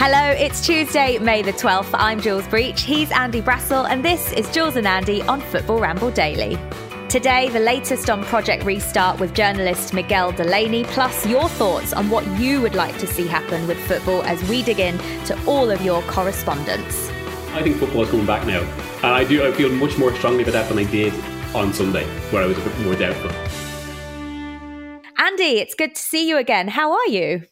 Hello, it's Tuesday, May the 12th. I'm Jules Breach. He's Andy Brassell, and this is Jules and Andy on Football Ramble Daily. Today, the latest on Project Restart with journalist Miguel Delaney, plus your thoughts on what you would like to see happen with football as we dig in to all of your correspondence. I think football is coming back now, and I do. I feel much more strongly about that than I did on Sunday, where I was a bit more doubtful. Andy, it's good to see you again. How are you?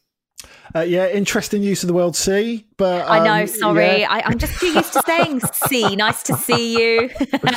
Uh, yeah, interesting use of the word "see," but um, I know. Um, Sorry, yeah. I, am just too used to saying "see." Nice to see you, but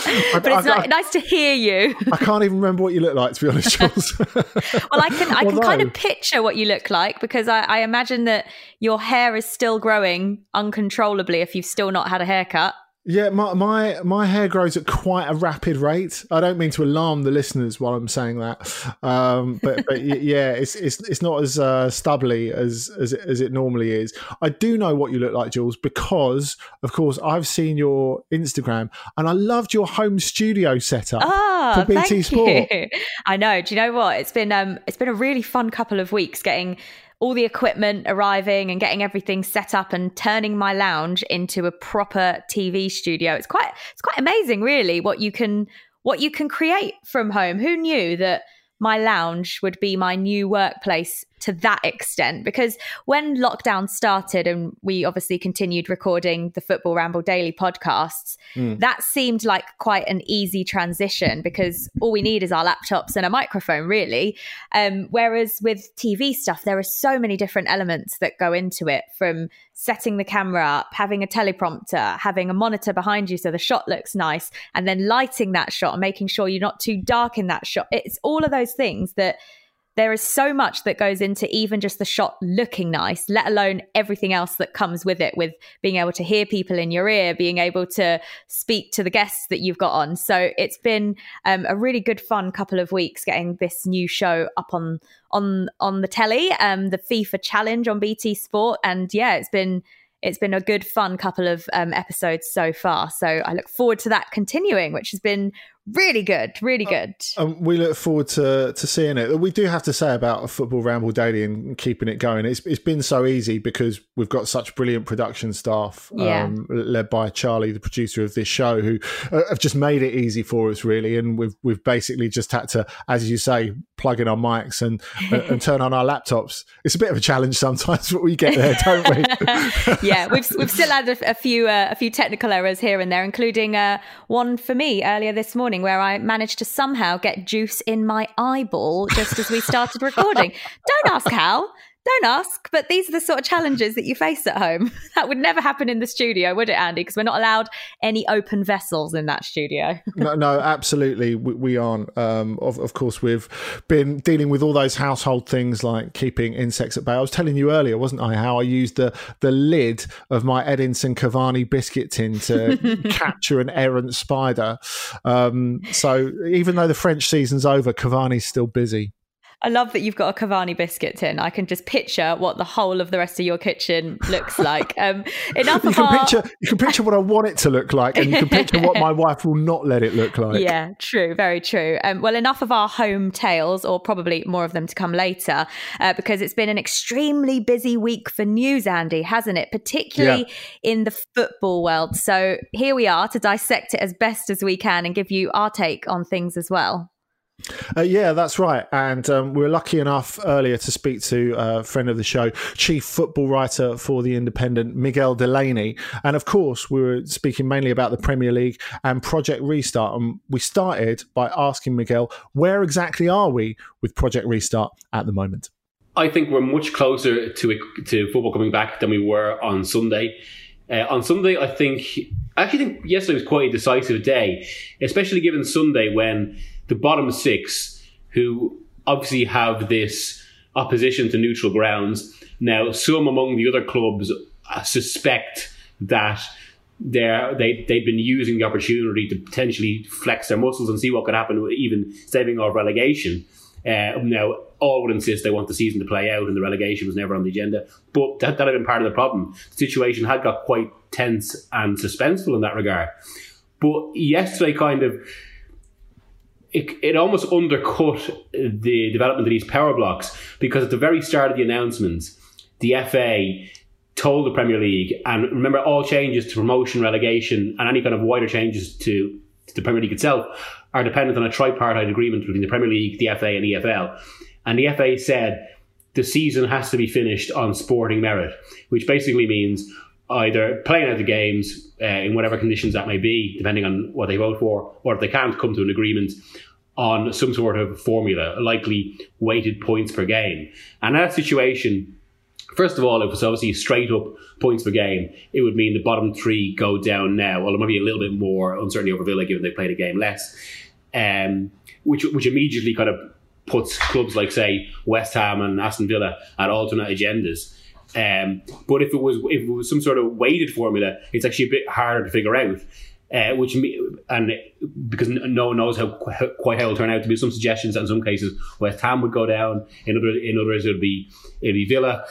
it's I, I, nice to hear you. I can't even remember what you look like, to be honest, Jules. well, I can. I can kind of picture what you look like because I, I imagine that your hair is still growing uncontrollably if you've still not had a haircut. Yeah, my, my my hair grows at quite a rapid rate. I don't mean to alarm the listeners while I'm saying that, um, but, but yeah, it's it's it's not as uh, stubbly as as it, as it normally is. I do know what you look like, Jules, because of course I've seen your Instagram and I loved your home studio setup oh, for BT Sport. You. I know. Do you know what? It's been um it's been a really fun couple of weeks getting all the equipment arriving and getting everything set up and turning my lounge into a proper TV studio. It's quite it's quite amazing really what you can what you can create from home. Who knew that my lounge would be my new workplace to that extent because when lockdown started and we obviously continued recording the Football Ramble Daily podcasts, mm. that seemed like quite an easy transition because all we need is our laptops and a microphone, really. Um, whereas with TV stuff, there are so many different elements that go into it from setting the camera up, having a teleprompter, having a monitor behind you so the shot looks nice, and then lighting that shot and making sure you're not too dark in that shot. It's all of those things that there is so much that goes into even just the shot looking nice, let alone everything else that comes with it, with being able to hear people in your ear, being able to speak to the guests that you've got on. So it's been um, a really good, fun couple of weeks getting this new show up on on on the telly, um, the FIFA Challenge on BT Sport, and yeah, it's been it's been a good, fun couple of um, episodes so far. So I look forward to that continuing, which has been really good, really uh, good. Um, we look forward to to seeing it. We do have to say about a football ramble daily and keeping it going. It's it's been so easy because we've got such brilliant production staff, yeah. um, led by Charlie, the producer of this show, who uh, have just made it easy for us, really. And we've we've basically just had to, as you say, plug in our mics and and turn on our laptops. It's a bit of a challenge sometimes, but we get there, don't we? yeah, we've we've still had a, a few uh, a few technical errors here and there, including uh, one for me earlier this morning morning where I managed to somehow get juice in my eyeball just as we started recording. Don't ask how. Don't ask, but these are the sort of challenges that you face at home. That would never happen in the studio, would it, Andy? Because we're not allowed any open vessels in that studio. no, no, absolutely, we, we aren't. Um, of, of course, we've been dealing with all those household things like keeping insects at bay. I was telling you earlier, wasn't I, how I used the the lid of my Edinson Cavani biscuit tin to capture an errant spider. Um, so even though the French season's over, Cavani's still busy. I love that you've got a Cavani biscuit tin. I can just picture what the whole of the rest of your kitchen looks like. Um, enough you can our... picture you can picture what I want it to look like, and you can picture what my wife will not let it look like. Yeah, true, very true. Um, well, enough of our home tales, or probably more of them to come later, uh, because it's been an extremely busy week for news, Andy, hasn't it? Particularly yeah. in the football world. So here we are to dissect it as best as we can and give you our take on things as well. Uh, yeah, that's right. And um, we were lucky enough earlier to speak to a friend of the show, chief football writer for The Independent, Miguel Delaney. And of course, we were speaking mainly about the Premier League and Project Restart. And we started by asking Miguel, where exactly are we with Project Restart at the moment? I think we're much closer to to football coming back than we were on Sunday. Uh, on Sunday, I think I actually think yesterday was quite a decisive day, especially given Sunday when the bottom six, who obviously have this opposition to neutral grounds. Now, some among the other clubs uh, suspect that they're, they, they've been using the opportunity to potentially flex their muscles and see what could happen, even saving off relegation. Uh, now, all would insist they want the season to play out, and the relegation was never on the agenda. But that, that had been part of the problem. The situation had got quite tense and suspenseful in that regard. But yesterday, kind of, it, it almost undercut uh, the development of these power blocks because at the very start of the announcements, the FA told the Premier League, and remember, all changes to promotion, relegation, and any kind of wider changes to, to the Premier League itself are dependent on a tripartite agreement between the Premier League, the FA, and EFL. And the FA said the season has to be finished on sporting merit, which basically means either playing out the games uh, in whatever conditions that may be, depending on what they vote for, or if they can't come to an agreement on some sort of formula, likely weighted points per game. And that situation, first of all, if it's obviously straight up points per game. It would mean the bottom three go down now. Well, there might be a little bit more uncertainty over Villa given they played a game less, um, which which immediately kind of puts clubs like say West Ham and Aston Villa at alternate agendas. Um, but if it was if it was some sort of weighted formula, it's actually a bit harder to figure out. Uh, which and because no one knows how quite how it'll turn out to be some suggestions that in some cases West Ham would go down in other in others it would be it'd be Villa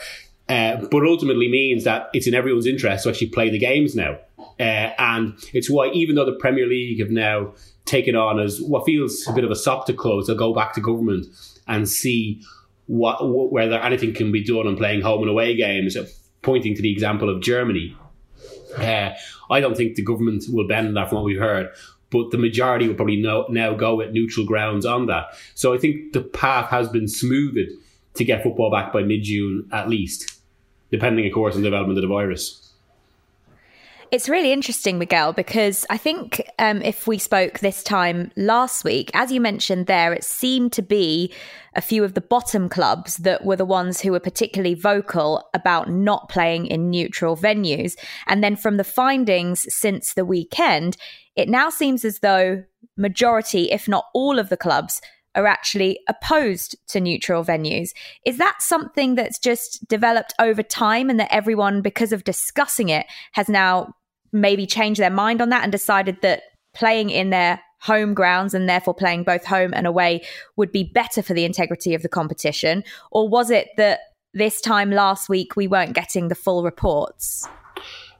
uh, but ultimately means that it's in everyone's interest to actually play the games now uh, and it's why even though the Premier League have now taken on as what feels a bit of a sop to close they'll go back to government and see what, whether anything can be done on playing home and away games, pointing to the example of Germany. Uh, I don't think the government will bend that from what we've heard, but the majority will probably know, now go with neutral grounds on that. So I think the path has been smoothed to get football back by mid June at least, depending, of course, on the development of the virus. It's really interesting, Miguel, because I think um, if we spoke this time last week, as you mentioned there, it seemed to be a few of the bottom clubs that were the ones who were particularly vocal about not playing in neutral venues. And then from the findings since the weekend, it now seems as though majority, if not all of the clubs, are actually opposed to neutral venues. Is that something that's just developed over time and that everyone, because of discussing it, has now maybe changed their mind on that and decided that playing in their home grounds and therefore playing both home and away would be better for the integrity of the competition? Or was it that this time last week we weren't getting the full reports?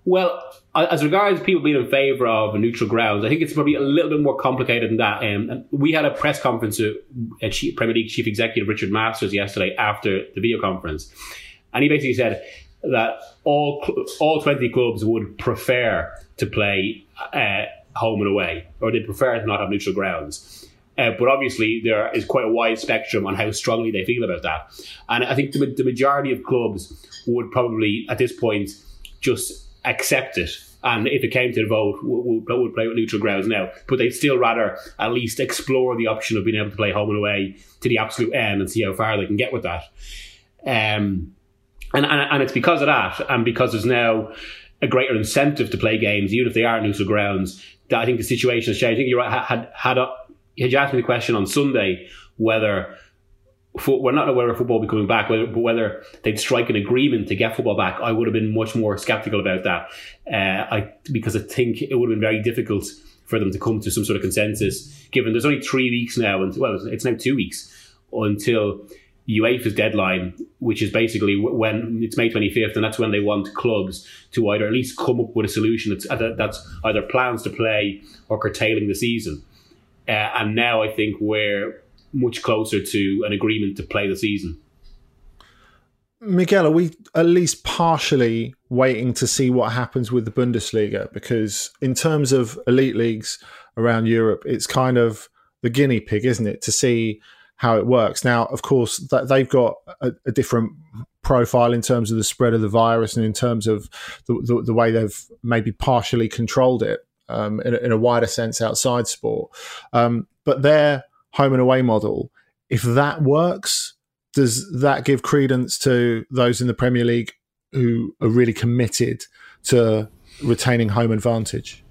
Well, as regards people being in favour of neutral grounds, I think it's probably a little bit more complicated than that. Um, we had a press conference at Premier League Chief Executive Richard Masters yesterday after the video conference, and he basically said that all all 20 clubs would prefer to play uh, home and away, or they prefer to not have neutral grounds. Uh, but obviously, there is quite a wide spectrum on how strongly they feel about that. And I think the, the majority of clubs would probably, at this point, just accept it. And if it came to the vote, would, would play with neutral grounds now. But they'd still rather at least explore the option of being able to play home and away to the absolute end and see how far they can get with that. Um, and, and, and it's because of that, and because there's now a greater incentive to play games, even if they are neutral grounds, that I think the situation has changed. I think right. Had, had, a, had you asked me the question on Sunday whether we're not aware of football be coming back, whether, but whether they'd strike an agreement to get football back, I would have been much more skeptical about that. Uh, I because I think it would have been very difficult for them to come to some sort of consensus, given there's only three weeks now, and well, it's now two weeks until UEFA's deadline, which is basically when it's May 25th, and that's when they want clubs to either at least come up with a solution that's, uh, that's either plans to play or curtailing the season. Uh, and now I think we're much closer to an agreement to play the season. Miguel, are we at least partially waiting to see what happens with the Bundesliga? Because in terms of elite leagues around Europe, it's kind of the guinea pig, isn't it? To see how it works. Now, of course, they've got a, a, different profile in terms of the spread of the virus and in terms of the, the, the way they've maybe partially controlled it um, in, a, in, a, wider sense outside sport. Um, but their home and away model, if that works, does that give credence to those in the Premier League who are really committed to retaining home advantage?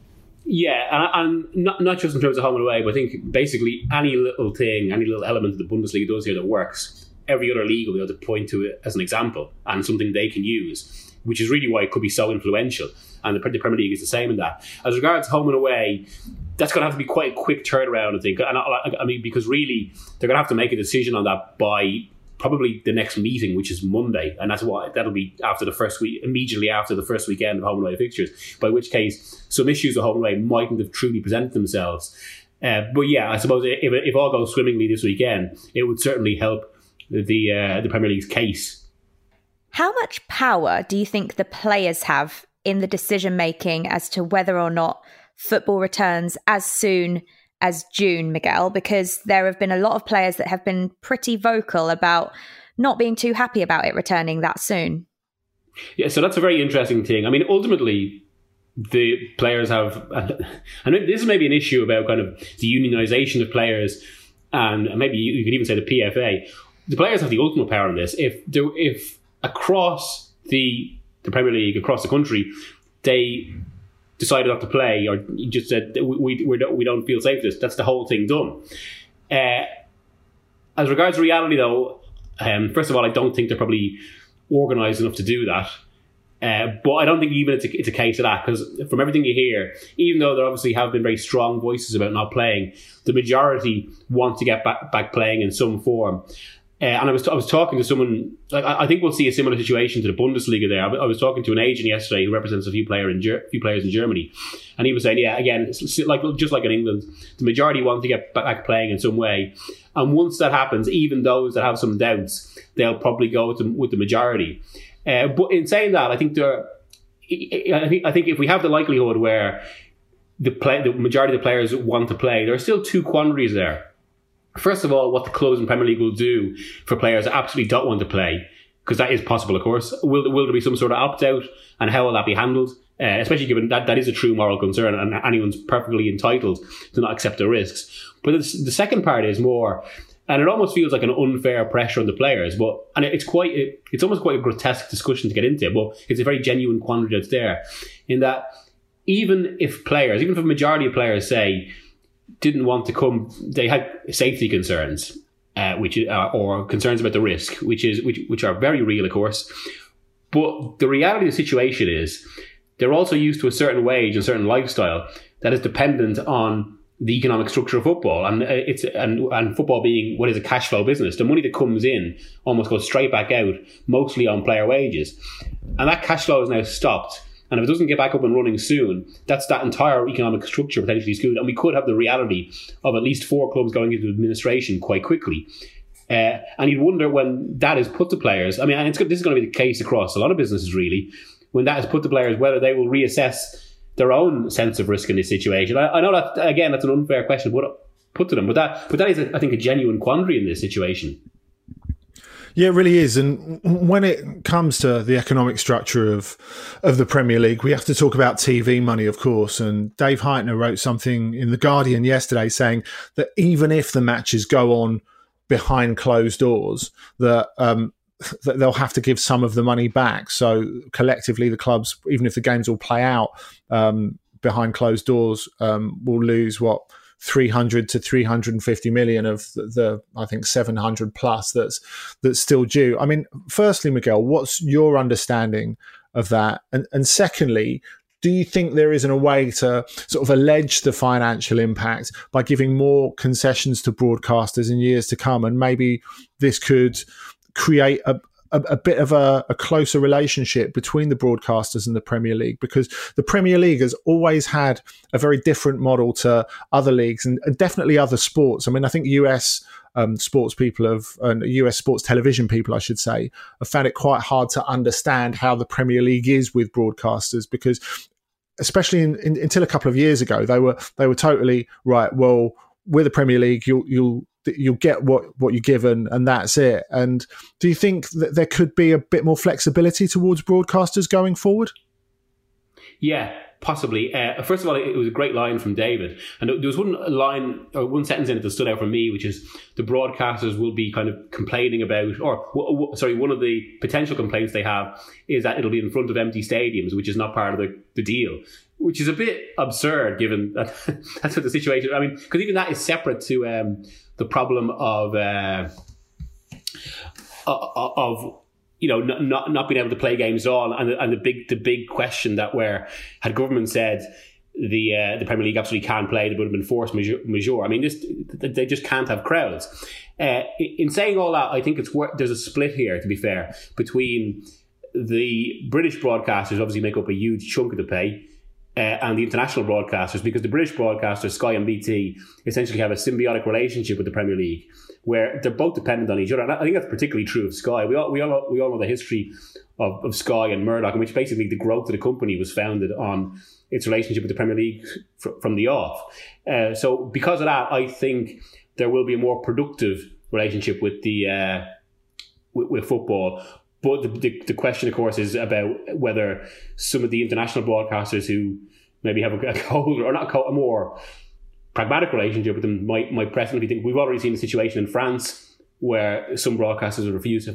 Yeah, and, and, not, not just in terms of home and away, but I think basically any little thing, any little element that the Bundesliga does here that works, every other league will be able to point to it as an example and something they can use, which is really why it could be so influential. And the, the Premier League is the same in that. As regards home and away, that's going to have to be quite a quick turnaround, I think. And I, I mean, because really, they're going to have to make a decision on that by probably the next meeting, which is Monday, and that's why that'll be after the first week, immediately after the first weekend of home and away fixtures. By which case, some issues of home and away mightn't have truly presented themselves. Uh, but yeah, I suppose if, if all goes swimmingly this weekend, it would certainly help the uh, the Premier League's case. How much power do you think the players have in the decision making as to whether or not football returns as soon as June, Miguel? Because there have been a lot of players that have been pretty vocal about not being too happy about it returning that soon. Yeah, so that's a very interesting thing. I mean, ultimately, the players have, and this is maybe an issue about kind of the unionization of players, and maybe you could even say the PFA. The players have the ultimate power in this. If if across the the Premier League across the country, they decided not to play or just said we we, we don't feel safe. This that's the whole thing done. Uh, as regards reality, though, um, first of all, I don't think they're probably organised enough to do that. Uh, but I don't think even it's a, it's a case of that because from everything you hear, even though there obviously have been very strong voices about not playing, the majority want to get back, back playing in some form. Uh, and I was, I was talking to someone, like, I, think we'll see a similar situation to the Bundesliga there. I, I was talking to an agent yesterday who represents a few, player in Ger- few players in Germany. And he was saying, yeah, again, like just like in England, the majority want to get back playing in some way. And once that happens, even those that have some doubts, they'll probably go with the, with the majority. Uh, but in saying that, I think there, I think, I think if we have the likelihood where the play, the majority of the players want to play, there are still two quandaries there First of all, what the clubs in Premier League will do for players that absolutely don't want to play, because that is possible, of course. Will, will there be some sort of opt out, and how will that be handled? Uh, especially given that that is a true moral concern, and anyone's perfectly entitled to not accept the risks. But the second part is more, and it almost feels like an unfair pressure on the players. But and it's quite, it, it's almost quite a grotesque discussion to get into. But it's a very genuine quandary that's there, in that even if players, even if a majority of players say didn't want to come. They had safety concerns, uh, which uh, or concerns about the risk, which is which which are very real, of course. But the reality of the situation is they're also used to a certain wage and certain lifestyle that is dependent on the economic structure of football, and uh, it's and and football being what is a cash flow business. The money that comes in almost goes straight back out, mostly on player wages, and that cash flow is now stopped and if it doesn't get back up and running soon, that's that entire economic structure potentially screwed. And we could have the reality of at least four clubs going into administration quite quickly. Uh, and you'd wonder when that is put to players. I mean, and this is going to be the case across a lot of businesses, really. When that is put to players, whether they will reassess their own sense of risk in this situation. I, I know that again, that's an unfair question put, put to them, but that, but that is, I think, a genuine quandary in this situation. Yeah, it really is. And when it comes to the economic structure of of the Premier League, we have to talk about TV money, of course. And Dave Hytner wrote something in the Guardian yesterday saying that even if the matches go on behind closed doors, that um, that they'll have to give some of the money back. So collectively, the clubs, even if the games will play out um, behind closed doors, um, will lose what 300 to 350 million of the, the, I think 700 plus that's that's still due. I mean, firstly, Miguel, what's your understanding of that? And and secondly, do you think there isn't a way to sort of allege the financial impact by giving more concessions to broadcasters in years to come? And maybe this could create a, a, a bit of a, a, closer relationship between the broadcasters and the Premier League because the Premier League has always had a very different model to other leagues and, and definitely other sports. I mean, I think US um, sports people have, and US sports television people, I should say, have found it quite hard to understand how the Premier League is with broadcasters because, especially in, in, until a couple of years ago, they were they were totally right. Well, with the Premier League, you'll you'll you'll get what what you're given and that's it. And do you think that there could be a bit more flexibility towards broadcasters going forward? Yeah possibly. Uh, first of all it was a great line from david. And there was one line or one sentence in it that stood out for me which is the broadcasters will be kind of complaining about or w- w- sorry one of the potential complaints they have is that it'll be in front of empty stadiums which is not part of the, the deal which is a bit absurd given that that's what the situation i mean because even that is separate to um, the problem of uh, of you know not not being able to play games at all, and and the big the big question that where had government said the uh, the Premier League absolutely can't play, there would have been force majeure. I mean, this they just can't have crowds. Uh, in saying all that, I think it's worth, there's a split here. To be fair, between the British broadcasters obviously make up a huge chunk of the pay, uh, and the international broadcasters because the British broadcasters, Sky and BT, essentially have a symbiotic relationship with the Premier League where they're both dependent on each other. And I think that's particularly true of Sky. We all, we all, we all know the history of, of Sky and Murdoch, in which basically the growth of the company was founded on its relationship with the Premier League from the off. Uh, so because of that, I think there will be a more productive relationship with the uh, with, with, football. But the, the, the, question, of course, is about whether some of the international broadcasters who maybe have a, a colder or not a more pragmatic relationship with them might might presently think we've already seen the situation in France where some broadcasters refuse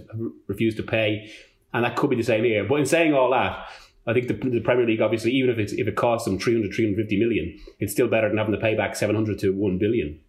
refuse to pay, and that could be the same here. But in saying all that, I think the, the Premier League, obviously, even if, if it costs them 300, 350 million, it's still better than having to pay back 700 to 1 billion.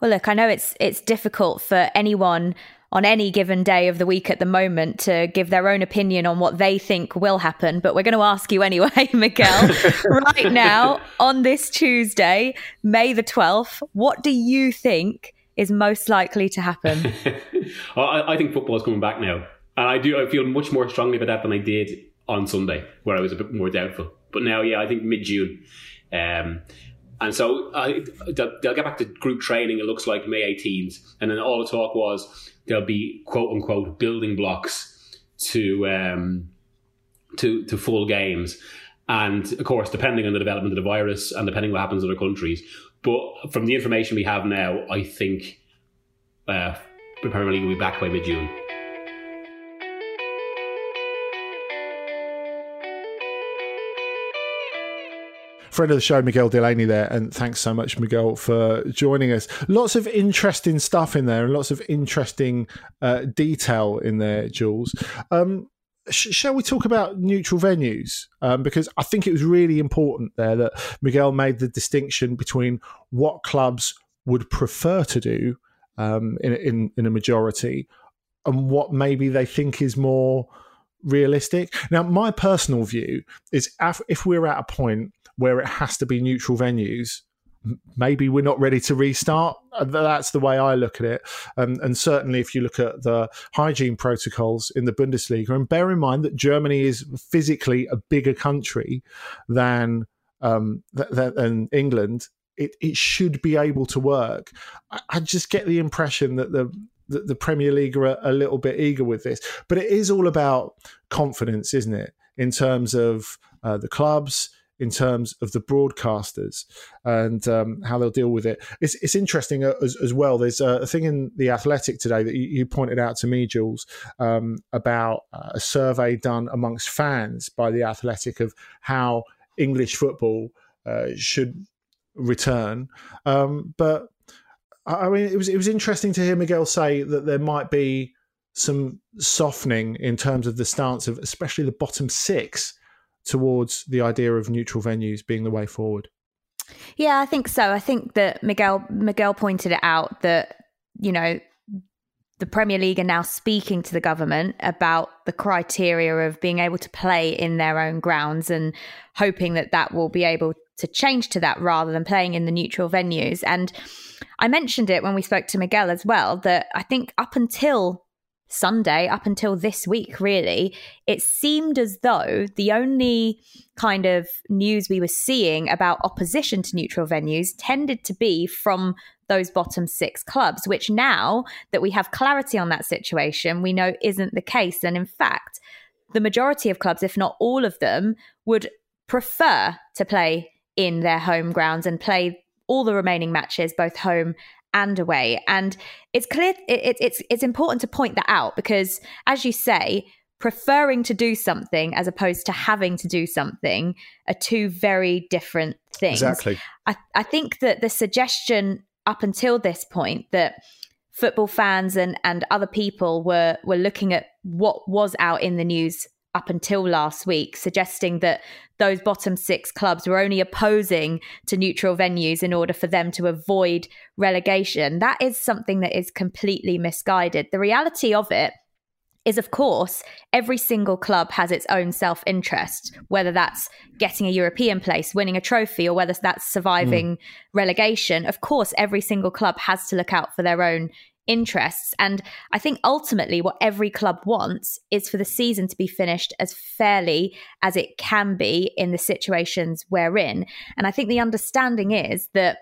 Well, look, I know it's it's difficult for anyone on any given day of the week at the moment to give their own opinion on what they think will happen, but we're going to ask you anyway, Miguel. right now, on this Tuesday, May the 12th, what do you think is most likely to happen? I, I think football is coming back now. And I do. I feel much more strongly about that than I did on Sunday, where I was a bit more doubtful. But now, yeah, I think mid June. Um, and so I, they'll, they'll, get back to group training. It looks like May 18th, and then all the talk was there'll be quote unquote building blocks to um, to to full games. And of course, depending on the development of the virus and depending what happens in other countries. But from the information we have now, I think uh, the Premier League will be back by mid June. Friend of the show, Miguel Delaney, there. And thanks so much, Miguel, for joining us. Lots of interesting stuff in there and lots of interesting uh, detail in there, Jules. Um, sh- shall we talk about neutral venues? Um, because I think it was really important there that Miguel made the distinction between what clubs would prefer to do um, in, in, in a majority and what maybe they think is more realistic. Now, my personal view is if we're at a point where it has to be neutral venues, maybe we're not ready to restart. Uh, that's the way I look at it. Um, and certainly, if you look at the hygiene protocols in the Bundesliga, and bear in mind that Germany is physically a bigger country than um, th- th- than England, it, it should be able to work. I, I just get the impression that the the, Premier League are a little bit eager with this, but it is all about confidence, isn't it? In terms of uh, the clubs, in terms of the broadcasters and um, how they'll deal with it. It's, it's interesting uh, as, as, well. There's a, thing in the Athletic today that you, you pointed out to me, Jules, um, about uh, a survey done amongst fans by the Athletic of how English football uh, should return. Um, but I mean, it was it was interesting to hear Miguel say that there might be some softening in terms of the stance of especially the bottom six towards the idea of neutral venues being the way forward? Yeah, I think so. I think that Miguel Miguel pointed it out that you know the Premier League are now speaking to the government about the criteria of being able to play in their own grounds and hoping that that will be able to change to that rather than playing in the neutral venues. And I mentioned it when we spoke to Miguel as well that I think up until Sunday up until this week, really, it seemed as though the only kind of news we were seeing about opposition to neutral venues tended to be from those bottom six clubs, which now that we have clarity on that situation, we know isn't the case. And in fact, the majority of clubs, if not all of them, would prefer to play in their home grounds and play all the remaining matches, both home and away. And it's clear it, it's it's important to point that out because, as you say, preferring to do something as opposed to having to do something are two very different things. Exactly. I, I think that the suggestion up until this point that football fans and, and other people were were looking at what was out in the news up until last week, suggesting that those bottom six clubs were only opposing to neutral venues in order for them to avoid relegation. That is something that is completely misguided. The reality of it is, of course, every single club has its own self interest, whether that's getting a European place, winning a trophy, or whether that's surviving mm. relegation. Of course, every single club has to look out for their own interests. And I think ultimately, what every club wants is for the season to be finished as fairly as it can be in the situations we're in. And I think the understanding is that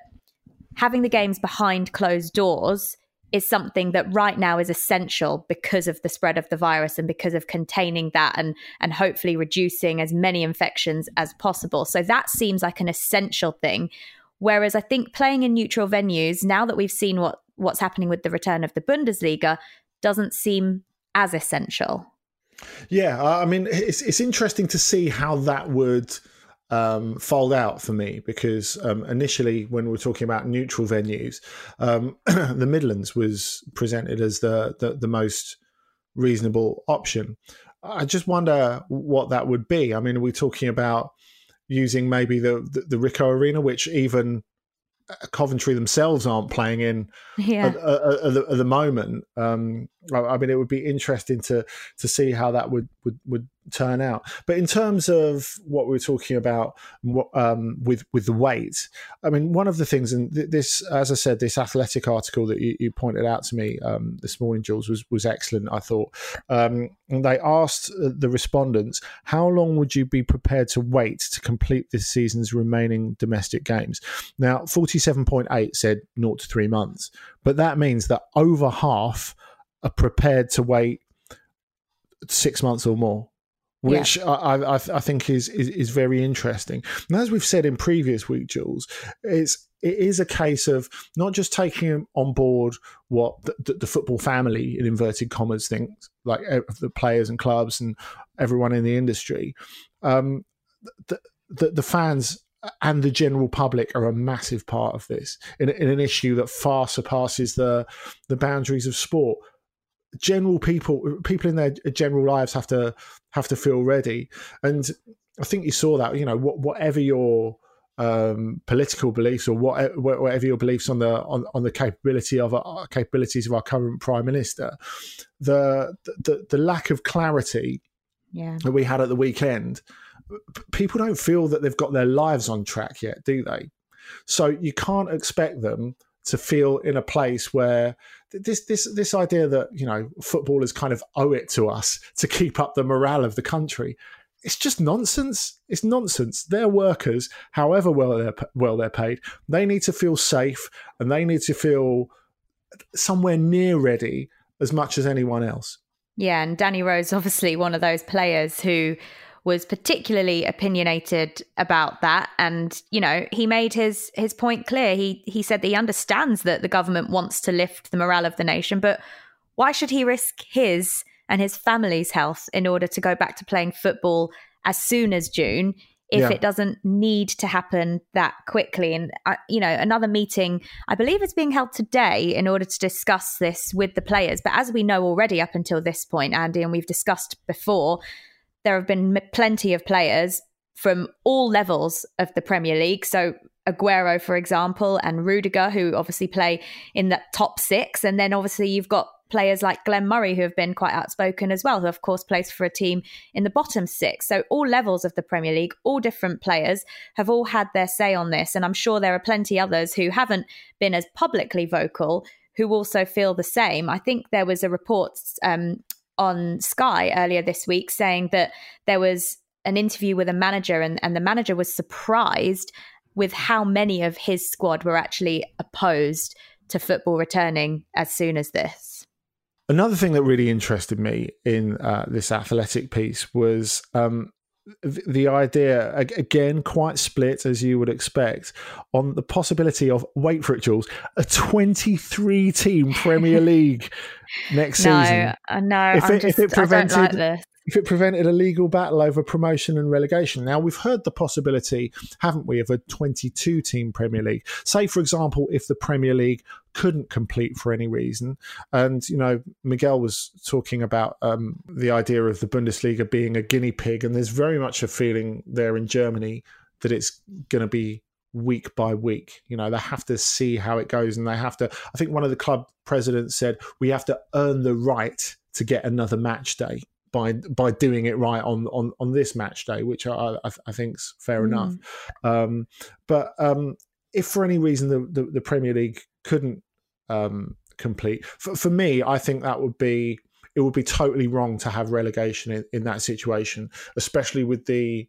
having the games behind closed doors is something that right now is essential because of the spread of the virus and because of containing that and and hopefully reducing as many infections as possible. So that seems like an essential thing. Whereas I think playing in neutral venues, now that we've seen what what's happening with the return of the Bundesliga, doesn't seem as essential. Yeah, I mean, it's it's interesting to see how that would um, fold out for me because um, initially, when we were talking about neutral venues, um, the Midlands was presented as the, the, the most reasonable option. I just wonder what that would be. I mean, are we talking about using maybe the the, the Ricoh Arena, which even Coventry themselves aren't playing in yeah. at, at, at, the, at, the, moment. Um, I, mean, it would be interesting to to see how that would would, would turn out. But in terms of what we are talking about um, with with the weight, I mean, one of the things, and this, as I said, this athletic article that you, you pointed out to me um, this morning, Jules, was was excellent. I thought, um, they asked the respondents, how long would you be prepared to wait to complete this season's remaining domestic games? Now, forty seven point eight said naught to three months, but that means that over half are prepared to wait six months or more which yeah. I, I, I, think is, is, is very interesting. And as we've said in previous week, Jules, it's it is a case of not just taking on board what the, the football family in inverted commas thinks, like the players and clubs and everyone in the industry. Um, the, the, the fans and the general public are a massive part of this in, in an issue that far surpasses the the boundaries of sport general people people in their general lives have to have to feel ready and i think you saw that you know whatever your um, political beliefs or whatever, whatever your beliefs on the on, on the capability of our uh, capabilities of our current prime minister the the, the lack of clarity yeah. that we had at the weekend people don't feel that they've got their lives on track yet do they so you can't expect them to feel in a place where this this this idea that you know footballers kind of owe it to us to keep up the morale of the country it's just nonsense. It's nonsense. They're workers however well they're well they're paid. They need to feel safe and they need to feel somewhere near ready as much as anyone else. Yeah and danny rose obviously one of those players who was particularly opinionated about that. And you know he made his his point clear. He he said that he understands that the government wants to lift the morale of the nation but why should he risk his and his family's health in order to go back to playing football as soon as June if yeah. it doesn't need to happen that quickly? And uh, you know another meeting i believe is being held today in order to discuss this with the players. But as we know already up until this point andy and we've discussed before there have been plenty of players from all levels of the Premier League. So Aguero, for example, and Rudiger, who obviously play in the top six. And then obviously you've got players like Glenn Murray, who have been quite outspoken as well, who of course plays for a team in the bottom six. So all levels of the Premier League, all different players have all had their say on this. And I'm sure there are plenty others who haven't been as publicly vocal who also feel the same. I think there was a report um, on Sky earlier this week saying that there was an interview with a manager and, and the manager was surprised with how many of his squad were actually opposed to football returning as soon as this. Another thing that really interested me in uh, this athletic piece was um, the idea again quite split as you would expect on the possibility of wait for it jules a 23 team premier league next no, season. uh, no if it, just, if it prevented like if it prevented a legal battle over promotion and relegation. Now, we've heard the possibility, haven't we, of a 22 team Premier League. Say, for example, if the Premier League couldn't complete for any reason. And, you know, Miguel was talking about um, the idea of the Bundesliga being a guinea pig. And there's very much a feeling there in Germany that it's going to be week by week. You know, they have to see how it goes and they have to. I think one of the club presidents said, we have to earn the right to get another match day by by doing it right on on, on this match day, which I, I, I think's fair mm. enough. Um, but um, if for any reason the, the, the, Premier League couldn't um, complete. For, for me, I think that would be it would be totally wrong to have relegation in, in that situation, especially with the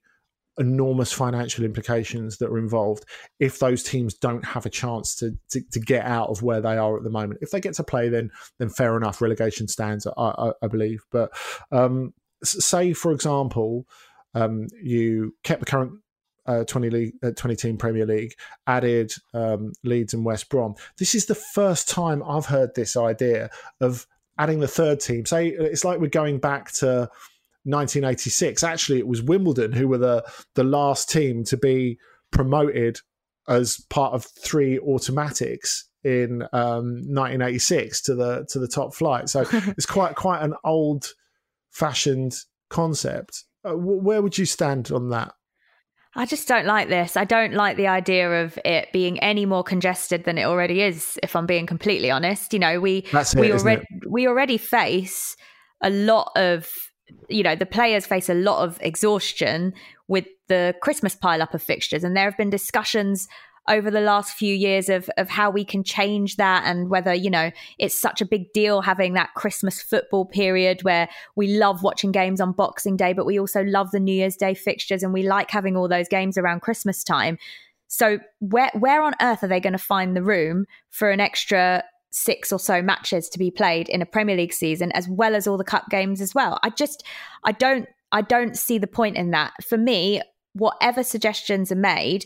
enormous financial implications that are involved if those teams don't have a chance to, to, to get out of where they are at the moment. If they get to play, then then fair enough, relegation stands, I, I, I believe. But um, say, for example, um, you kept the current uh, 20 league, uh, 20 team Premier League, added um, Leeds and West Brom. This is the first time I've heard this idea of adding the third team. Say it's like we're going back to 1986. Actually, it was Wimbledon who were the the last team to be promoted as part of three automatics in um, 1986 to the to the top flight. So it's quite quite an old fashioned concept. Uh, where would you stand on that? I just don't like this. I don't like the idea of it being any more congested than it already is. If I'm being completely honest, you know, we it, we already we already face a lot of you know the players face a lot of exhaustion with the Christmas pile up of fixtures, and there have been discussions over the last few years of of how we can change that and whether you know it's such a big deal having that Christmas football period where we love watching games on Boxing Day but we also love the New Year's Day fixtures and we like having all those games around Christmas time. So where where on earth are they going to find the room for an extra six or so matches to be played in a Premier League season as well as all the cup games as well I just I don't I don't see the point in that for me whatever suggestions are made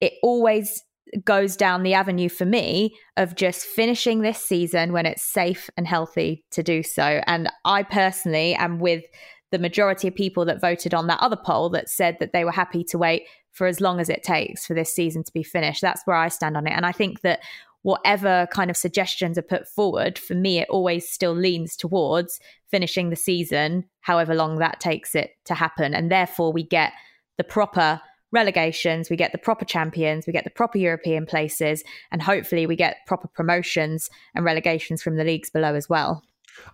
it always goes down the avenue for me of just finishing this season when it's safe and healthy to do so. And I personally am with the majority of people that voted on that other poll that said that they were happy to wait for as long as it takes for this season to be finished. That's where I stand on it. And I think that whatever kind of suggestions are put forward, for me, it always still leans towards finishing the season, however long that takes it to happen. And therefore, we get the proper relegations, we get the proper champions, we get the proper European places, and hopefully we get proper promotions and relegations from the leagues below as well.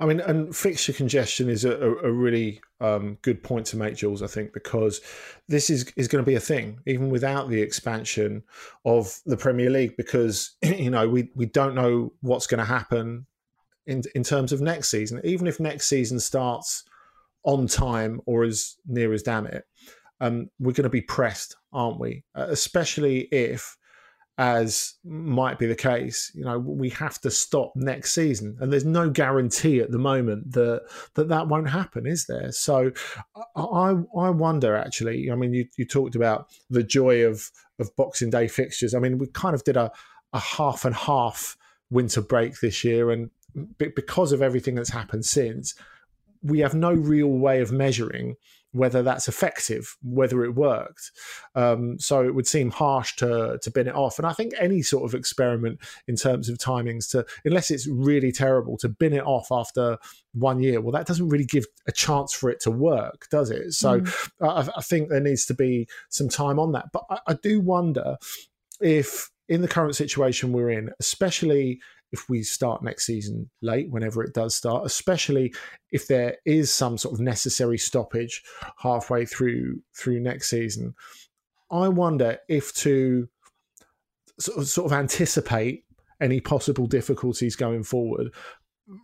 I mean, and fixture congestion is a, a really um, good point to make, Jules. I think because this is is going to be a thing, even without the expansion of the Premier League, because you know we we don't know what's going to happen in in terms of next season. Even if next season starts on time or as near as damn it, um, we're going to be pressed, aren't we? Uh, especially if, as might be the case, you know, we have to stop next season, and there's no guarantee at the moment that that that won't happen, is there? So, I I wonder actually. I mean, you you talked about the joy of of Boxing Day fixtures. I mean, we kind of did a a half and half winter break this year, and because of everything that's happened since, we have no real way of measuring whether that's effective, whether it worked. Um, so it would seem harsh to to bin it off. And I think any sort of experiment in terms of timings, to unless it's really terrible, to bin it off after one year, well, that doesn't really give a chance for it to work, does it? So mm. I, I, think there needs to be some time on that. But I, I do wonder if in the current situation we're in, especially if we start next season late, whenever it does start, especially if there is some sort of necessary stoppage halfway through through next season. I wonder if to sort of, anticipate any possible difficulties going forward.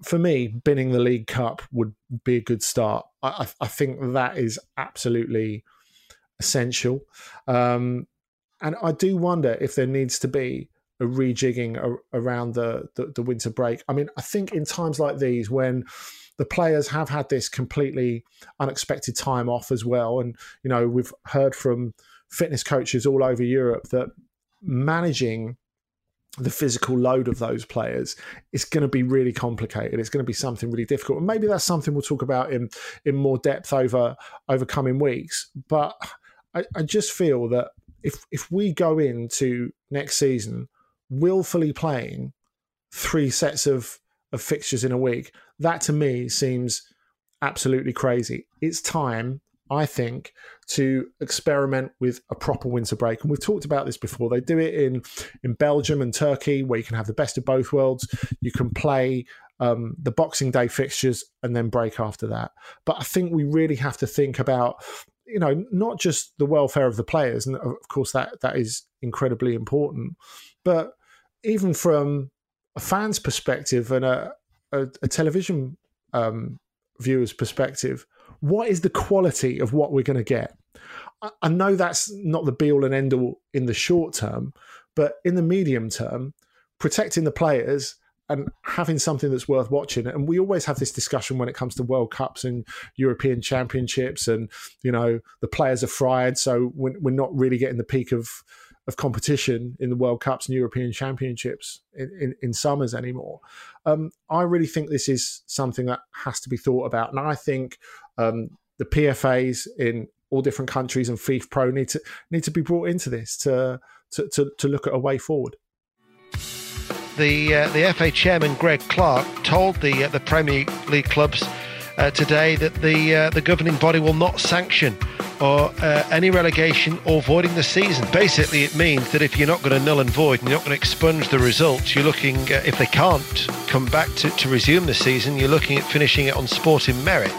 For me, binning the League Cup would be a good start. I, I think that is absolutely essential. Um, and I do wonder if there needs to be a rejigging a, around the, the, the winter break. I mean, I think in times like these when the players have had this completely unexpected time off as well, and you know we've heard from fitness coaches all over Europe that managing the physical load of those players is going to be really complicated. It's going to be something really difficult, and maybe that's something we'll talk about in in more depth over over coming weeks. But I, I just feel that if if we go into next season willfully playing three sets of, of fixtures in a week, that to me seems absolutely crazy. It's time, I think, to experiment with a proper winter break. And we've talked about this before. They do it in, in Belgium and Turkey, where you can have the best of both worlds. You can play um, the Boxing Day fixtures and then break after that. But I think we really have to think about you know not just the welfare of the players and of course that that is incredibly important but even from a fan's perspective and a, a, a television um, viewer's perspective, what is the quality of what we're going to get? I, I know that's not the be all and end all in the short term, but in the medium term, protecting the players and having something that's worth watching. And we always have this discussion when it comes to World Cups and European Championships, and you know the players are fried, so we're, we're not really getting the peak of of competition in the World Cups and European Championships in, in, in summers anymore. Um, I really think this is something that has to be thought about, and I think um, the PFAs in all different countries and FIFPro need to need to be brought into this to to, to, to look at a way forward the uh, the FA chairman Greg Clarke told the uh, the Premier League clubs uh, today that the uh, the governing body will not sanction or uh, any relegation or voiding the season. Basically, it means that if you're not going to null and void and you're not going to expunge the results, you're looking uh, if they can't come back to, to resume the season, you're looking at finishing it on sporting merit.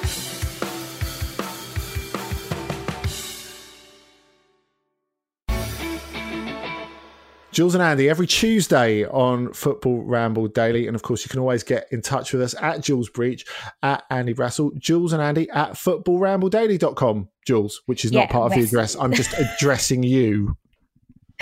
Jules and Andy every Tuesday on Football Ramble Daily. And of course, you can always get in touch with us at Jules Breach, at Andy Brassell, Jules and Andy at footballrambledaily.com. Jules, which is not part of the address. I'm just addressing you.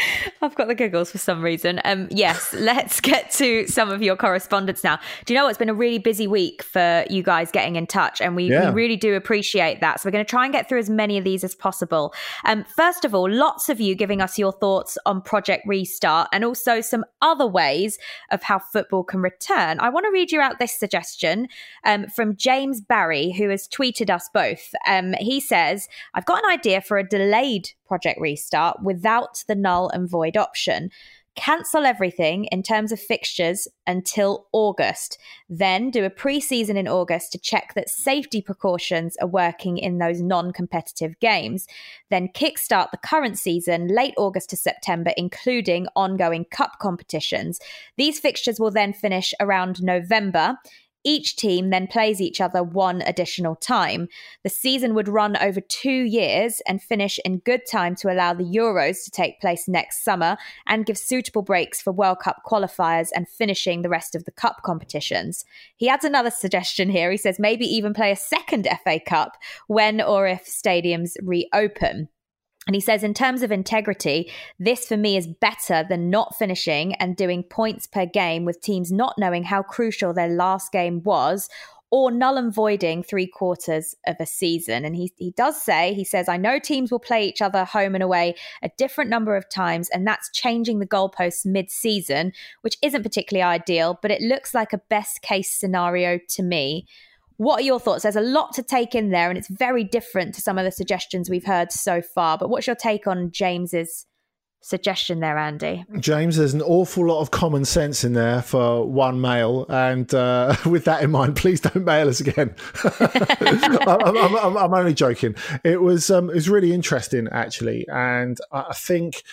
I've got the giggles for some reason. Um, yes, let's get to some of your correspondence now. Do you know what? It's been a really busy week for you guys getting in touch, and we, yeah. we really do appreciate that. So we're going to try and get through as many of these as possible. Um, first of all, lots of you giving us your thoughts on Project Restart and also some other ways of how football can return. I want to read you out this suggestion um, from James Barry, who has tweeted us both. Um, he says, I've got an idea for a delayed Project Restart without the null and void option. Cancel everything in terms of fixtures until August. Then do a pre season in August to check that safety precautions are working in those non competitive games. Then kickstart the current season late August to September, including ongoing cup competitions. These fixtures will then finish around November. Each team then plays each other one additional time. The season would run over two years and finish in good time to allow the Euros to take place next summer and give suitable breaks for World Cup qualifiers and finishing the rest of the Cup competitions. He adds another suggestion here. He says maybe even play a second FA Cup when or if stadiums reopen. And he says, in terms of integrity, this for me is better than not finishing and doing points per game with teams not knowing how crucial their last game was or null and voiding three quarters of a season. And he, he does say, he says, I know teams will play each other home and away a different number of times, and that's changing the goalposts mid season, which isn't particularly ideal, but it looks like a best case scenario to me. What are your thoughts? There's a lot to take in there, and it's very different to some of the suggestions we've heard so far. But what's your take on James's suggestion there, Andy? James, there's an awful lot of common sense in there for one mail. And uh, with that in mind, please don't mail us again. I'm, I'm, I'm, I'm, only joking. It was, um, it was really interesting, actually. And I think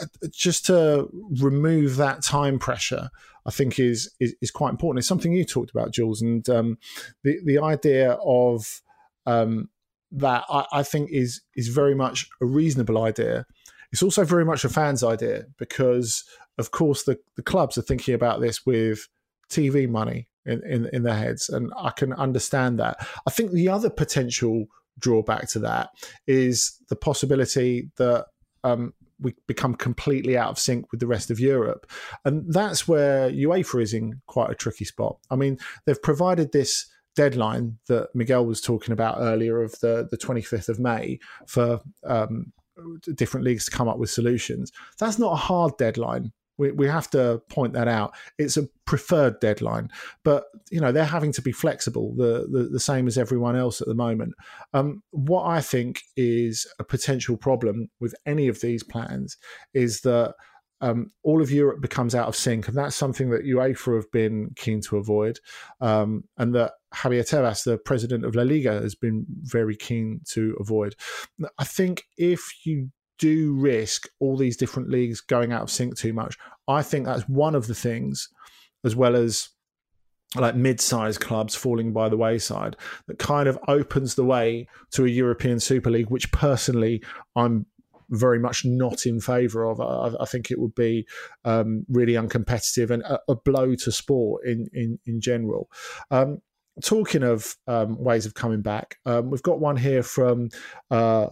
uh, just to remove that time pressure, I think is, is, is quite important. It's something you talked about, Jules, and um, the the idea of um, that I, I, think is is very much a reasonable idea. It's also very much a fan's idea because, of course, the the clubs are thinking about this with TV money in, in, in their heads, and I can understand that. I think the other potential drawback to that is the possibility that um, we become completely out of sync with the rest of Europe. And that's where UEFA is in quite a tricky spot. I mean, they've provided this deadline that Miguel was talking about earlier of the, the 25th of May for um, different leagues to come up with solutions. That's not a hard deadline we, we have to point that out. It's a preferred deadline, but you know they're having to be flexible, the the, the same as everyone else at the moment. Um, what I think is a potential problem with any of these plans is that um, all of Europe becomes out of sync, and that's something that UEFA have been keen to avoid, um, and that Javier Tebas, the president of La Liga, has been very keen to avoid. I think if you do risk all these different leagues going out of sync too much. I think that's one of the things, as well as like mid-sized clubs falling by the wayside, that kind of opens the way to a European Super League, which personally I'm very much not in favour of. I, I, think it would be um, really uncompetitive and a, a, blow to sport in in in general. Um, talking of um, ways of coming back, um, we've got one here from uh,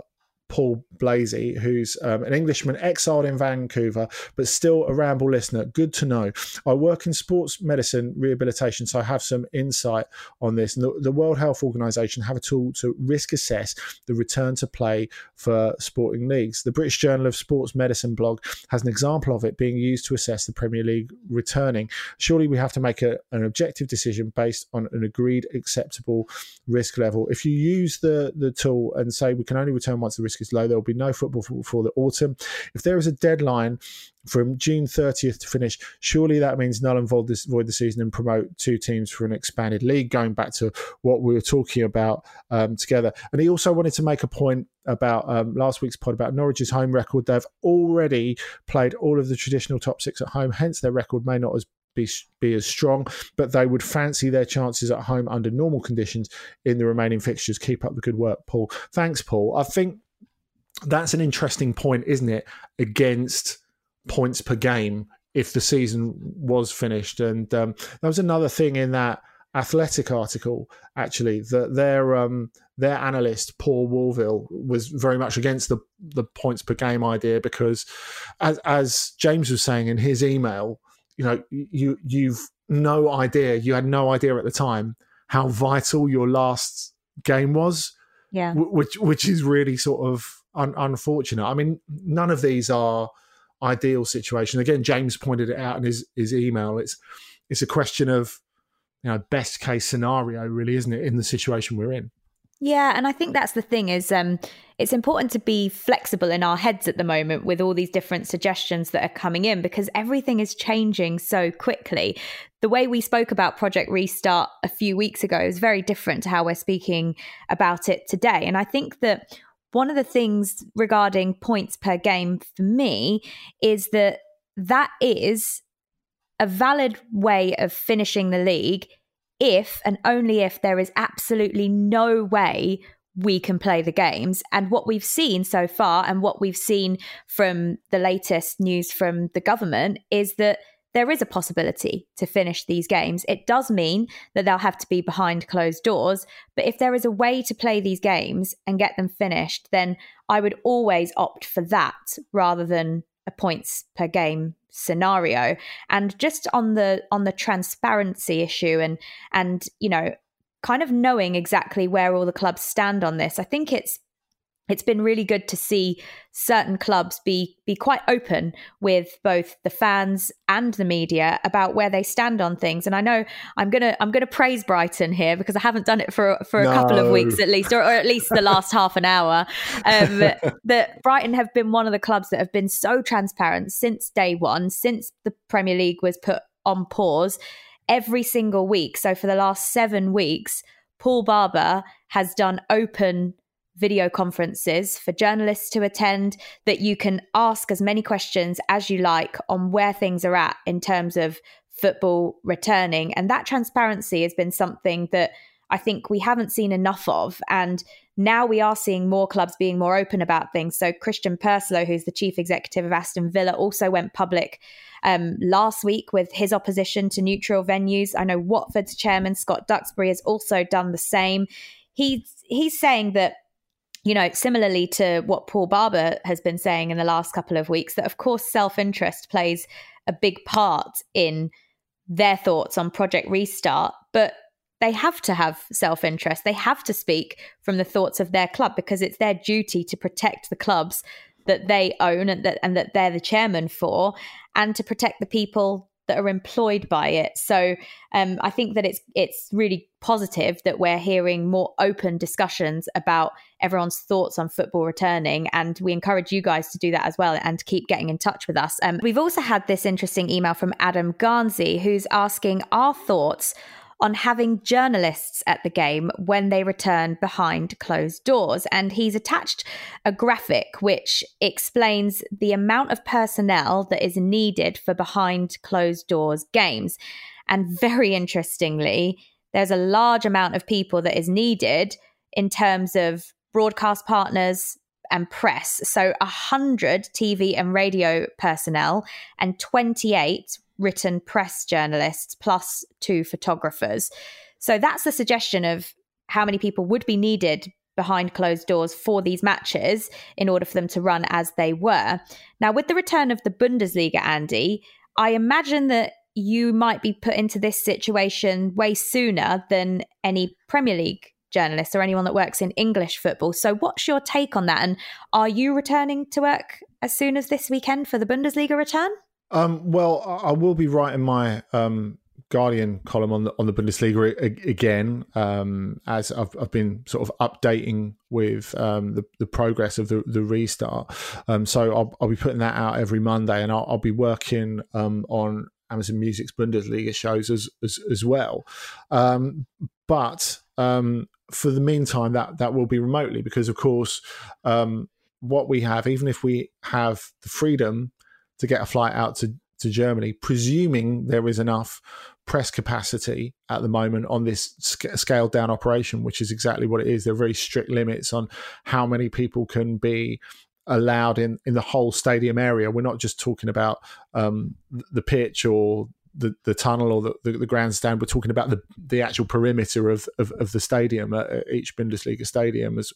Paul Blasey, who's um, an Englishman exiled in Vancouver, but still a Ramble listener. Good to know. I work in sports medicine rehabilitation, so I have some insight on this. The, the World Health Organization have a tool to risk assess the return to play for sporting leagues. The British Journal of Sports Medicine blog has an example of it being used to assess the Premier League returning. Surely we have to make a, an objective decision based on an agreed acceptable risk level. If you use the, the tool and say we can only return once the risk is low. There will be no football for, the autumn. If there is a deadline from June 30th to finish, surely that means null and void, this, void the season and promote two teams for an expanded league, going back to what we were talking about um, together. And he also wanted to make a point about um, last week's pod about Norwich's home record. They've already played all of the traditional top six at home, hence their record may not as be, be as strong, but they would fancy their chances at home under normal conditions in the remaining fixtures. Keep up the good work, Paul. Thanks, Paul. I think that's an interesting point, isn't it? Against points per game if the season was finished. And um, that was another thing in that athletic article, actually, that their um, their analyst Paul Woolville was very much against the the points per game idea because, as as James was saying in his email, you know, you you've no idea, you had no idea at the time how vital your last game was. Yeah, which which is really sort of un- unfortunate. I mean, none of these are ideal situations. Again, James pointed it out in his, his email. It's it's a question of you know best case scenario, really, isn't it, in the situation we're in? Yeah, and I think that's the thing is um, it's important to be flexible in our heads at the moment with all these different suggestions that are coming in because everything is changing so quickly. The way we spoke about Project Restart a few weeks ago is very different to how we're speaking about it today. And I think that one of the things regarding points per game for me is that that is a valid way of finishing the league if and only if there is absolutely no way we can play the games. And what we've seen so far, and what we've seen from the latest news from the government, is that there is a possibility to finish these games. It does mean that they'll have to be behind closed doors, but if there is a way to play these games and get them finished, then I would always opt for that rather than a points per game scenario. And just on the on the transparency issue and and you know kind of knowing exactly where all the clubs stand on this, I think it's it's been really good to see certain clubs be be quite open with both the fans and the media about where they stand on things. And i know i'm gonna i'm gonna praise brighton here because i haven't done it for for a no. couple of weeks at least or, or at least the last half an hour. Um, that brighton have been one of the clubs that have been so transparent since day one since the premier league was put on pause every single week. So for the last seven weeks paul barber has done open video conferences for journalists to attend that you can ask as many questions as you like on where things are at in terms of football returning. And that transparency has been something that I think we haven't seen enough of. And now we are seeing more clubs being more open about things. So Christian Purslow, who's the chief executive of Aston Villa, also went public um, last week with his opposition to neutral venues. I know Watford's chairman Scott Duxbury has also done the same. He's he's saying that you know, similarly to what Paul Barber has been saying in the last couple of weeks, that of course self interest plays a big part in their thoughts on Project Restart, but they have to have self interest. They have to speak from the thoughts of their club because it's their duty to protect the clubs that they own and that, and that they're the chairman for, and to protect the people that are employed by it. So um, I think that it's it's really positive that we're hearing more open discussions about everyone's thoughts on football returning, and we encourage you guys to do that as well and to keep getting in touch with us. Um, we've also had this interesting email from Adam Garnsey, who's asking our thoughts on having journalists at the game when they return behind closed doors. And he's attached a graphic which explains the amount of personnel that is needed for behind closed doors games. And very interestingly, there's a large amount of people that is needed in terms of broadcast partners, and press. So 100 TV and radio personnel and 28 written press journalists plus two photographers. So that's the suggestion of how many people would be needed behind closed doors for these matches in order for them to run as they were. Now, with the return of the Bundesliga, Andy, I imagine that you might be put into this situation way sooner than any Premier League journalist or anyone that works in English football. So, what's your take on that? And are you returning to work as soon as this weekend for the Bundesliga return? Um, well, I will be writing my um, Guardian column on the on the Bundesliga again, um, as I've, I've been sort of updating with um, the, the progress of the, the restart. Um, so I'll, I'll be putting that out every Monday, and I'll, I'll be working um, on Amazon Music's Bundesliga shows as as, as well. But um, for the meantime, that that will be remotely because, of course, um, what we have, even if we have the freedom to get a flight out to to Germany, presuming there is enough press capacity at the moment on this sc- scaled down operation, which is exactly what it is. There are very strict limits on how many people can be allowed in in the whole stadium area. We're not just talking about um, the pitch or the, the tunnel or the, the, the, grandstand. We're talking about the, the actual perimeter of, of, of the stadium at each Bundesliga stadium as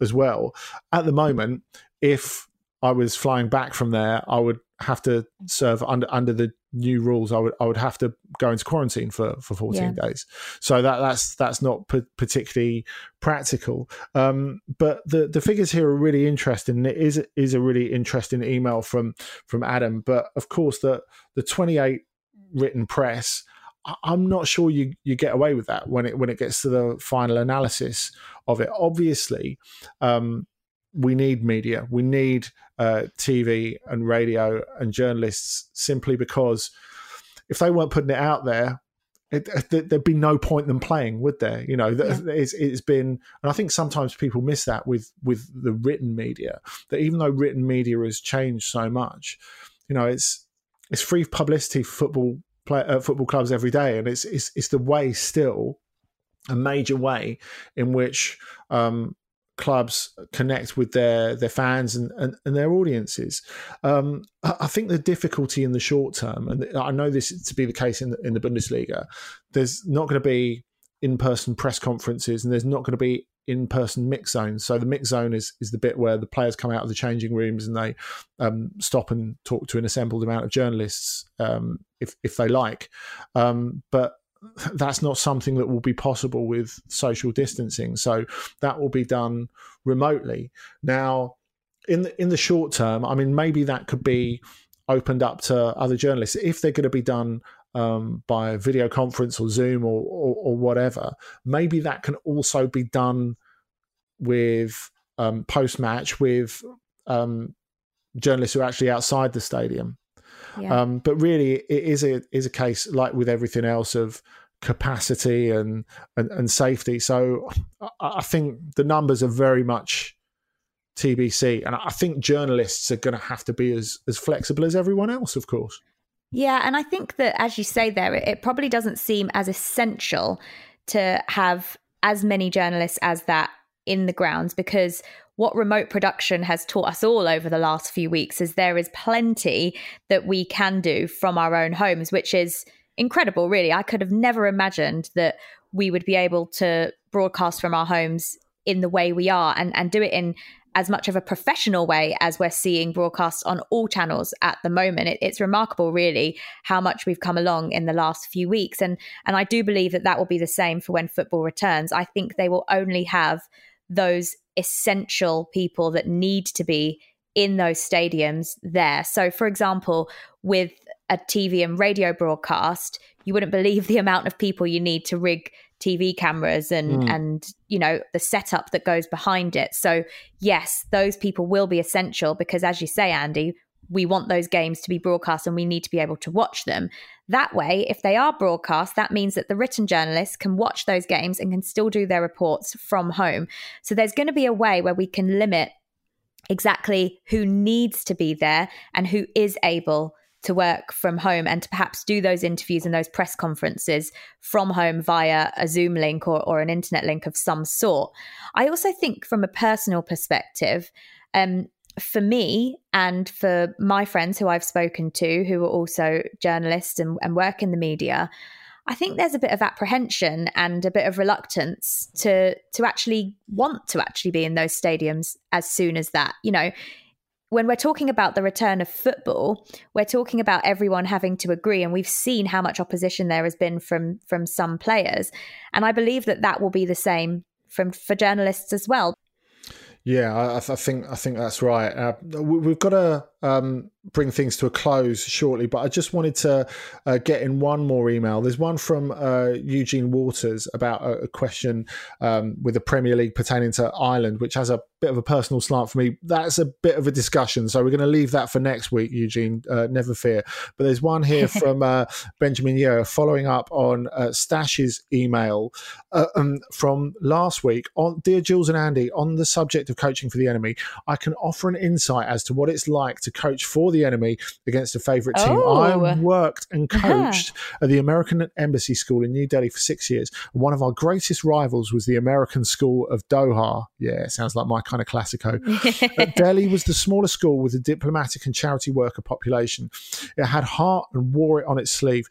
as well. At the moment, if I was flying back from there, I would have to serve under under the new rules. I would I would have to go into quarantine for for fourteen yeah. days. So that that's that's not p- particularly practical. Um, but the the figures here are really interesting. It is is a really interesting email from from Adam. But of course, the the twenty eight written press. I'm not sure you, you get away with that when it when it gets to the final analysis of it. Obviously, um, we need media, we need uh, TV and radio and journalists simply because if they weren't putting it out there, it, there'd be no point in them playing, would there? You know, yeah. it's, it's been, and I think sometimes people miss that with with the written media. That even though written media has changed so much, you know, it's it's free publicity for football play, uh, football clubs every day, and it's it's it's the way still a major way in which um, clubs connect with their their fans and, and, and their audiences. Um, I think the difficulty in the short term, and I know this to be the case in the, in the Bundesliga, there's not going to be in person press conferences, and there's not going to be in person mix zones. So the mix zone is is the bit where the players come out of the changing rooms and they um, stop and talk to an assembled amount of journalists um, if if they like. Um, but that's not something that will be possible with social distancing. So that will be done remotely. Now, in the, in the short term, I mean, maybe that could be opened up to other journalists if they're going to be done um, by video conference or Zoom or, or, or, whatever. Maybe that can also be done with um, post match with um, journalists who are actually outside the stadium. Yeah. Um, but really, it is a is a case like with everything else of capacity and and, and safety. So I, I think the numbers are very much TBC, and I think journalists are going to have to be as as flexible as everyone else, of course. Yeah, and I think that as you say there, it, it probably doesn't seem as essential to have as many journalists as that in the grounds because what remote production has taught us all over the last few weeks is there is plenty that we can do from our own homes, which is incredible, really. I could have never imagined that we would be able to broadcast from our homes in the way we are and, and do it in as much of a professional way as we're seeing broadcasts on all channels at the moment. It, it's remarkable, really, how much we've come along in the last few weeks, and and I do believe that that will be the same for when football returns. I think they will only have those essential people that need to be in those stadiums there. So, for example, with a TV and radio broadcast, you wouldn't believe the amount of people you need to rig TV cameras and mm. and you know the setup that goes behind it. So yes, those people will be essential because as you say Andy, we want those games to be broadcast and we need to be able to watch them. That way, if they are broadcast, that means that the written journalists can watch those games and can still do their reports from home. So there's going to be a way where we can limit exactly who needs to be there and who is able to work from home and to perhaps do those interviews and those press conferences from home via a Zoom link or, or an internet link of some sort. I also think, from a personal perspective, Um, for me and for my friends who I've spoken to, who are also journalists and, and work in the media, I think there's a bit of apprehension and a bit of reluctance to to actually want to actually be in those stadiums as soon as that. You know, when we're talking about the return of football, we're talking about everyone having to agree, and we've seen how much opposition there has been from from some players, and I believe that that will be the same from for journalists as well. Yeah, I, I think I think that's right. Uh, we've got to um, bring things to a close shortly, but I just wanted to uh, get in one more email. There's one from uh, Eugene Waters about a, a question um, with the Premier League pertaining to Ireland, which has a bit of a personal slant for me. That's a bit of a discussion, so we're going to leave that for next week, Eugene. Uh, never fear. But there's one here from uh, Benjamin Yeo following up on uh, Stash's email uh, um, from last week. On dear Jules and Andy, on the subject of coaching for the enemy, I can offer an insight as to what it's like to coach for the enemy against a favourite team. Oh. I worked and uh-huh. coached uh-huh. at the American Embassy School in New Delhi for six years. And one of our greatest rivals was the American School of Doha. Yeah, it sounds like my kind of classico. Delhi was the smallest school with a diplomatic and charity worker population. It had heart and wore it on its sleeve.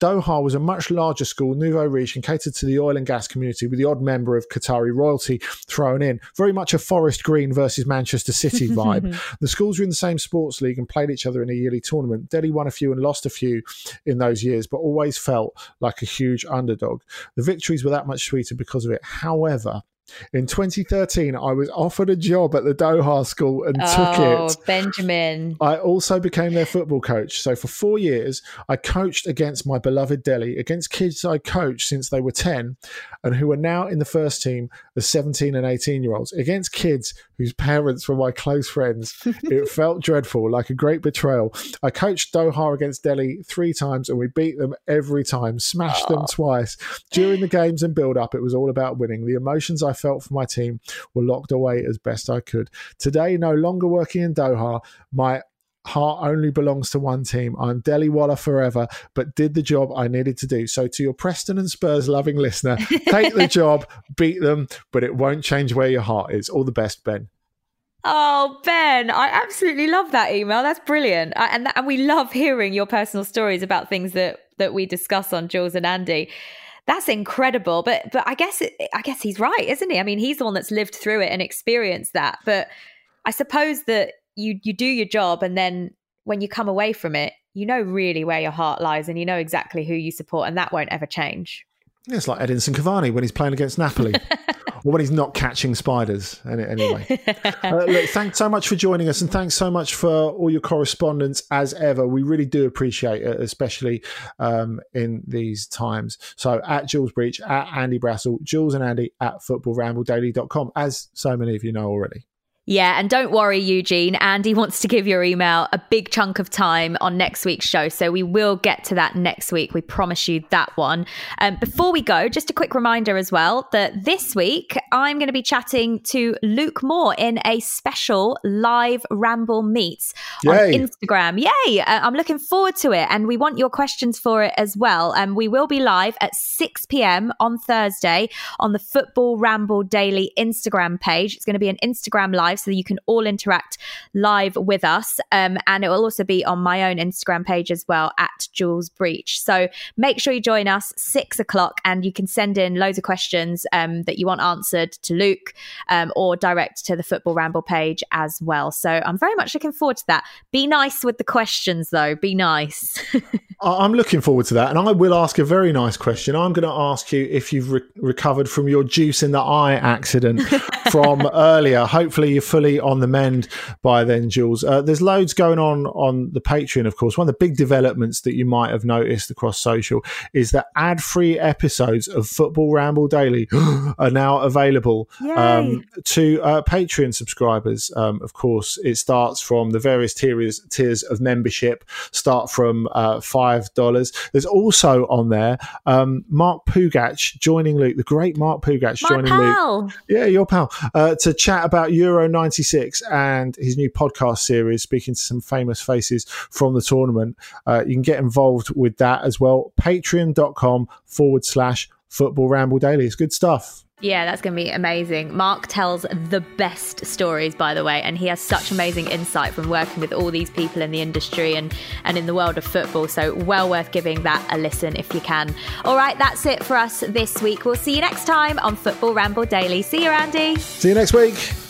Doha was a much larger school, nouveau riche, and catered to the oil and gas community with the odd member of Qatari royalty thrown in. Very much a Forest Green versus Manchester City vibe. the schools were in the same sports league and played each other in a yearly tournament. Delhi won a few and lost a few in those years, but always felt like a huge underdog. The victories were that much sweeter because of it. However, in 2013, I was offered a job at the Doha school and oh, took it. Benjamin. I also became their football coach. So for four years, I coached against my beloved Delhi, against kids I coached since they were 10 and who are now in the first team as 17 and 18 year olds, against kids whose parents were my close friends. it felt dreadful, like a great betrayal. I coached Doha against Delhi three times and we beat them every time, smashed oh. them twice. During the games and build up, it was all about winning. The emotions I felt for my team were locked away as best I could. Today, no longer working in Doha, my heart only belongs to one team. I'm Delhi Walla forever, but did the job I needed to do. So, to your Preston and Spurs loving listener, take the job, beat them, but it won't change where your heart is. All the best, Ben. Oh, Ben, I absolutely love that email. That's brilliant. I, and, and we love hearing your personal stories about things that, that we discuss on Jules and Andy that's incredible. But but I guess it, I guess he's right, isn't he? I mean, he's the one that's lived through it and experienced that. But I suppose that you you do your job, and then when you come away from it, you know really where your heart lies, and you know exactly who you support, and that won't ever change. Yeah, it's like Edinson Cavani when he's playing against Napoli. or when he's not catching spiders. Anyway, uh, look, thanks so much for joining us, and thanks so much for all your correspondence as ever. We really do appreciate it, especially um, in these times. So at Jules Breach, at Andy Brassell, Jules and Andy at footballrambledaily.com, as so many of you know already. Yeah, and don't worry, Eugene. Andy wants to give your email a big chunk of time on next week's show. So we will get to that next week. We promise you that one. Um, before we go, just a quick reminder as well that this week I'm going to be chatting to Luke Moore in a special live Ramble Meets Yay. on Instagram. Yay! Uh, I'm looking forward to it. And we want your questions for it as well. And um, we will be live at 6 p.m. on Thursday on the Football Ramble Daily Instagram page. It's going to be an Instagram live so that you can all interact live with us. Um, and it will also be on my own Instagram page as well at Jules Breach. So make sure you join us six o'clock and you can send in loads of questions um, that you want answered to Luke um, or direct to the Football Ramble page as well. So I'm very much looking forward to that. Be nice with the questions though. Be nice. I'm looking forward to that. And I will ask a very nice question. I'm going to ask you if you've re- recovered from your juice in the eye accident from earlier. Hopefully, you're fully on the mend by then, Jules. Uh, there's loads going on on the Patreon, of course. One of the big developments that you might have noticed across social is that ad free episodes of Football Ramble Daily are now available um, to uh, Patreon subscribers. Um, of course, it starts from the various tiers, tiers of membership, start from uh, five $5. There's also on there um, Mark Pougatch joining Luke, the great Mark Pougatch My joining pal. Luke. Yeah, your pal. Uh, to chat about Euro 96 and his new podcast series, speaking to some famous faces from the tournament. Uh, you can get involved with that as well. Patreon.com forward slash football ramble daily. It's good stuff. Yeah, that's going to be amazing. Mark tells the best stories, by the way, and he has such amazing insight from working with all these people in the industry and, and in the world of football. So, well worth giving that a listen if you can. All right, that's it for us this week. We'll see you next time on Football Ramble Daily. See you, Andy. See you next week.